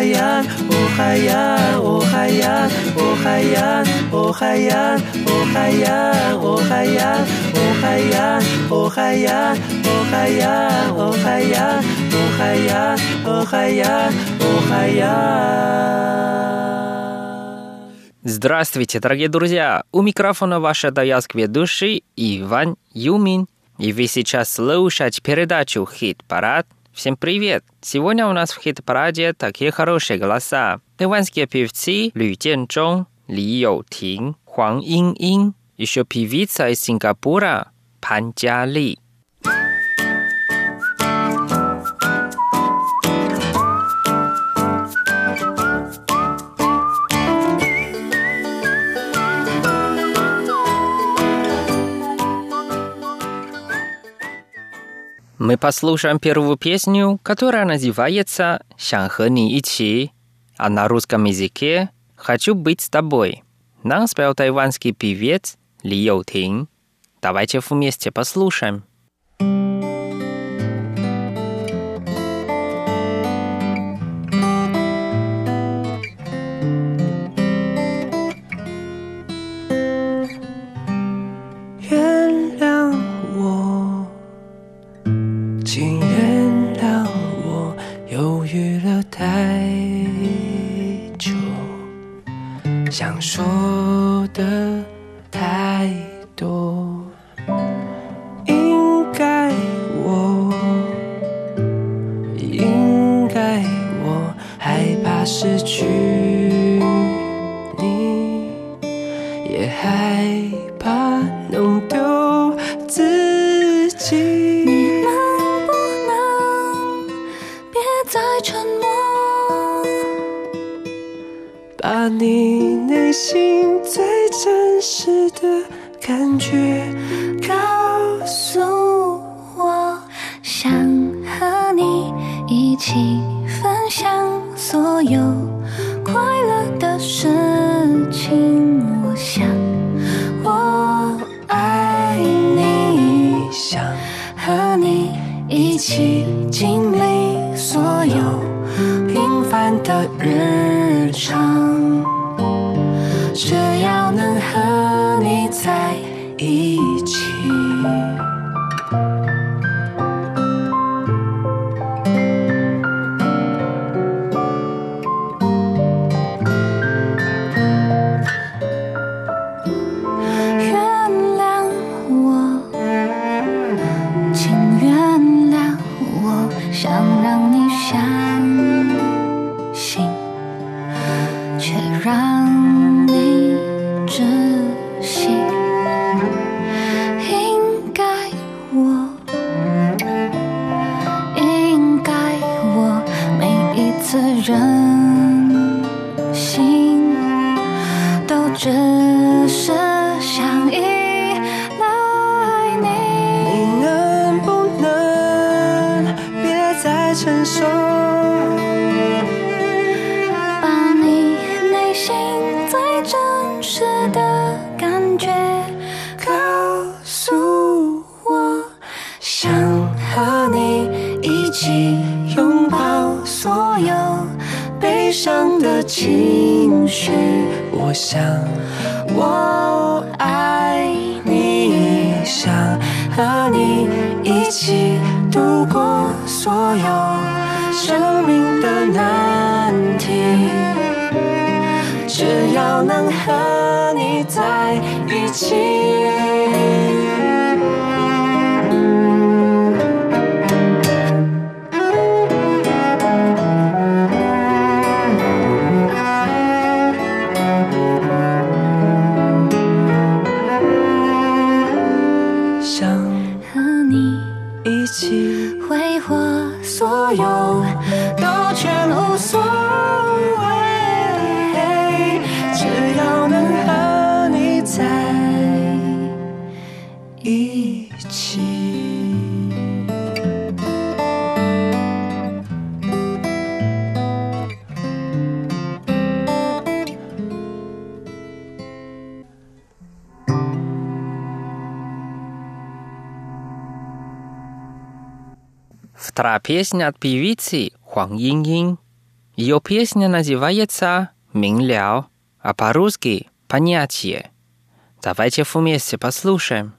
Хаян, о Хаян, о Хаян, о Хаян, о Хаян, о Хаян, о Хаян, о Хаян, о Хаян, о Хаян, о Хаян, о Хаян, о Хаян, о Хаян. Здравствуйте, дорогие друзья! У микрофона ваша даязк ведущий Иван Юмин. И вы сейчас слушать передачу «Хит-парад» Всем привет! Сегодня у нас в хит-параде такие хорошие голоса. Тайванские певцы Лю Jianzhong, Ли Йоутин, Хуан Ин-Ин, еще певица из Сингапура Пан Джа Ли. Мы послушаем первую песню, которая называется «Сянхэни а на русском языке «Хочу быть с тобой». Нам спел тайванский певец Ли Йоутин. Давайте вместе послушаем. 平凡的日常，只要能和你在一起。有悲伤的情绪。我想我爱你想和你一起度过所有生命的难题。只要能和你在一起去挥霍所有都，Вторая песня от певицы Хуан Ин Ин Ее песня называется «Минляо», а по-русски «Понятие». Давайте вместе послушаем.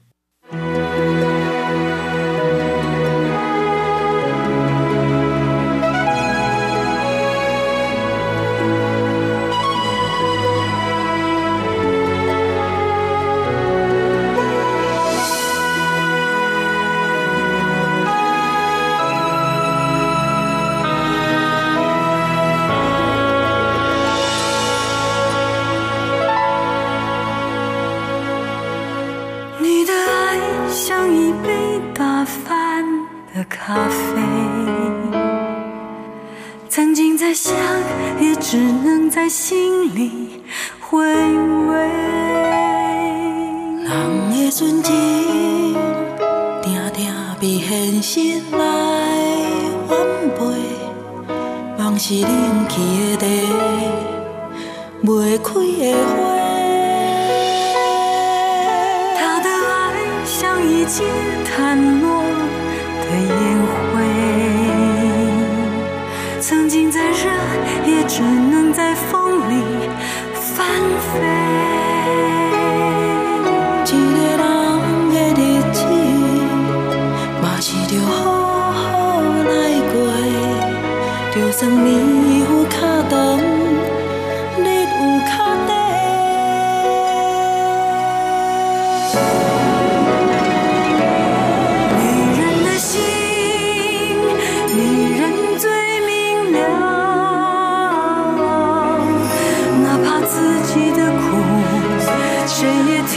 像一杯打翻的咖啡，曾经在想，也只能在心里回味。人的纯情，定定被现实来反背，梦是冷去的地，未开的花。一截檀落。的烟灰，曾经再热，也只能在风里翻飞。一个人的日子，嘛是着好好来过，就算年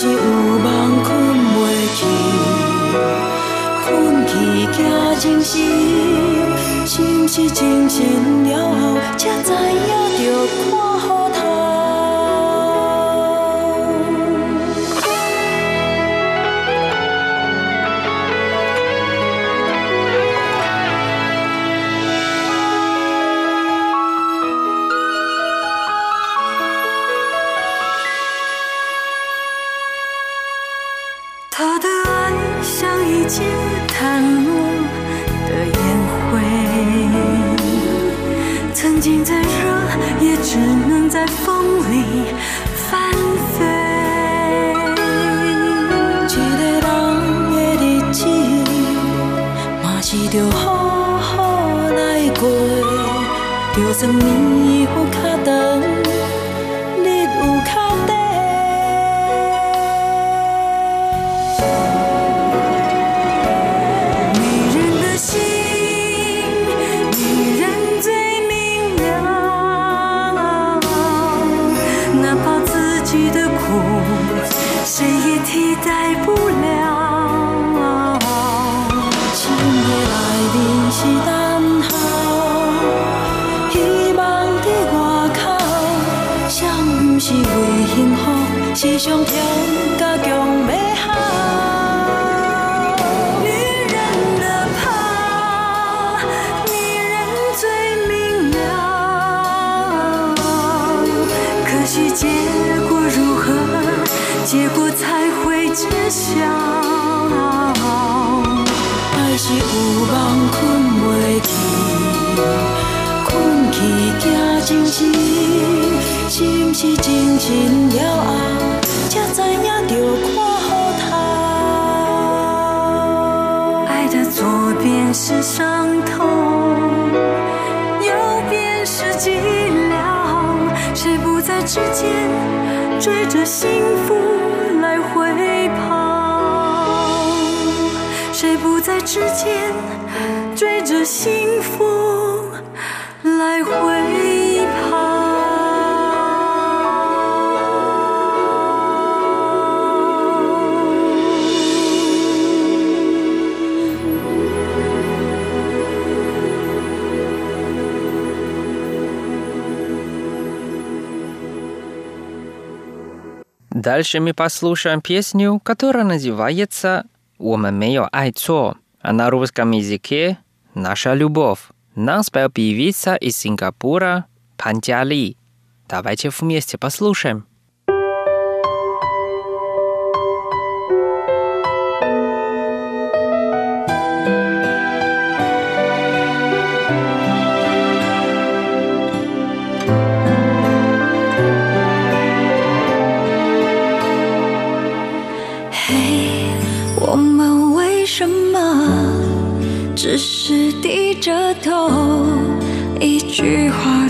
是有梦困袂去，困去惊情死。心是清醒了后，才知影着看好在风里翻飞。一个人的日子，嘛是着好好来过，就算年有较长，是静静了后。才知影着看好透。爱的左边是伤痛，右边是寂寥。谁不在之间追着幸福来回跑？谁不在之间追着幸福来回 Дальше мы послушаем песню, которая называется «Умамео Айцо», а на русском языке «Наша любовь». Нас спел певица из Сингапура Пантяли. Давайте вместе послушаем. 着头，一句话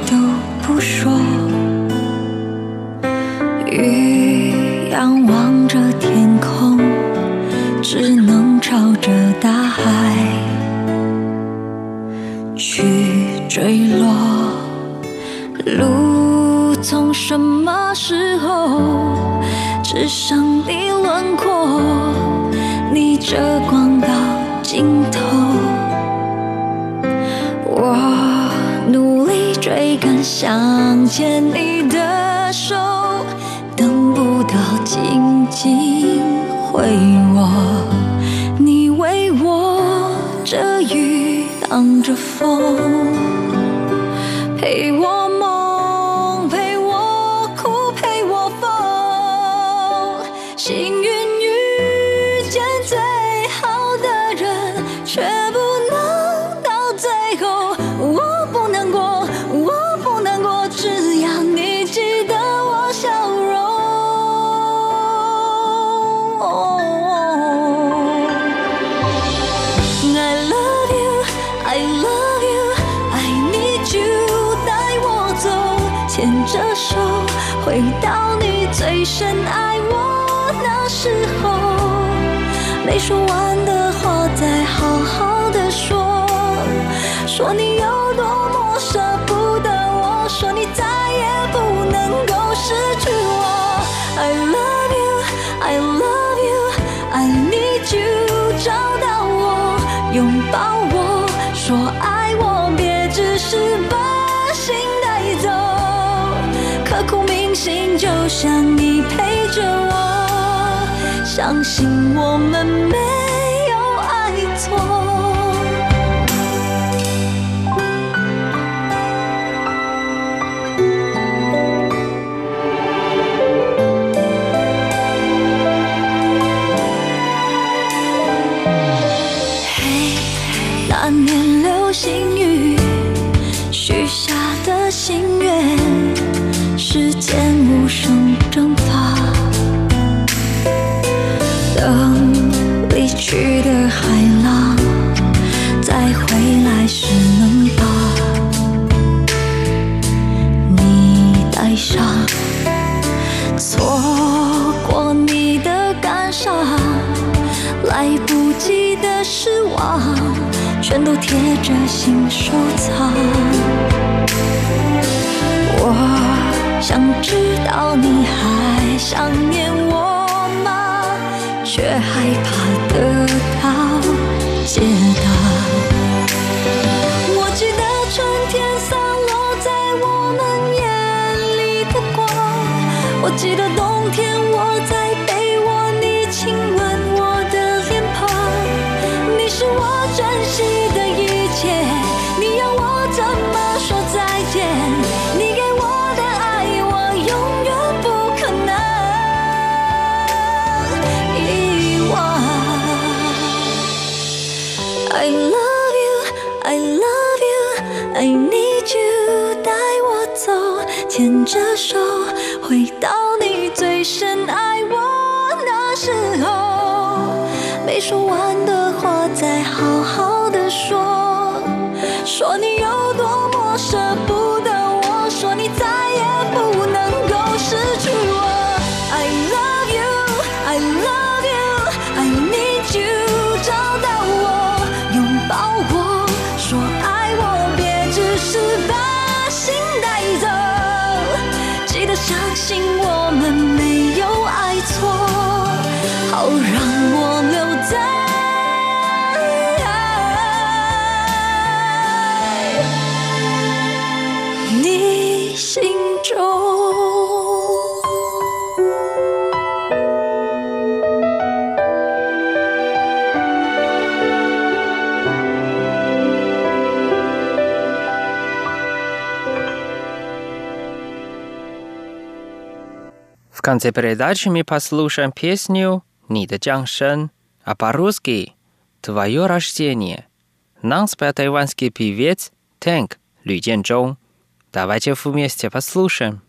想牵你的手，等不到紧紧回握。你为我遮雨挡着风，陪我。回到你最深爱我那时候，没说完的话再好好的说。说你有多么舍不得我，说你再也不能够失去我。I love you, I love you, I need you，找到我，拥抱像你陪着我相信我们没全都贴着心收藏。我想知道你还想念我吗。却害怕得到解答。我记得春天洒落在我们眼里的光，我记得牵着手，回到你最深爱我那时候。没说完的话，再好好的说，说你 конце передачи мы послушаем песню «Ни де а по-русски «Твое рождение». Нам спел тайванский певец Тэнк Лю Дженчжоу. Давайте вместе послушаем.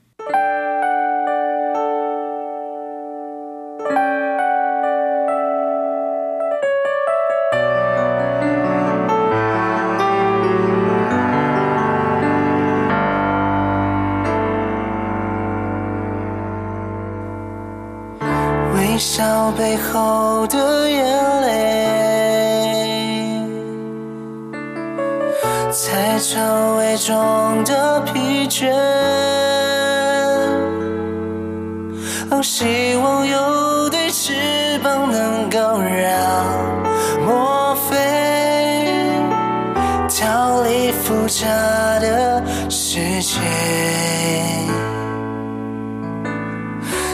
假的世界。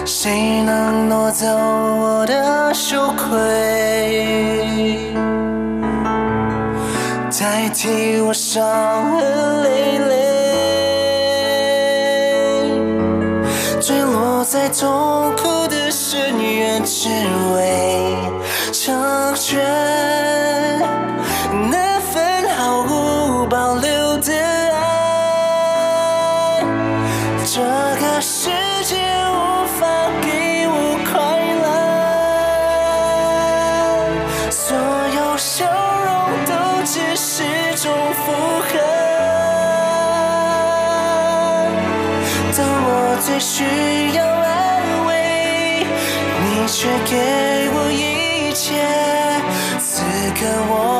谁能夺走我的羞愧？代替我伤痕累累，坠落在痛。世界无法给我快乐，所有笑容都只是种负荷。当我最需要安慰，你却给我一切，此刻我。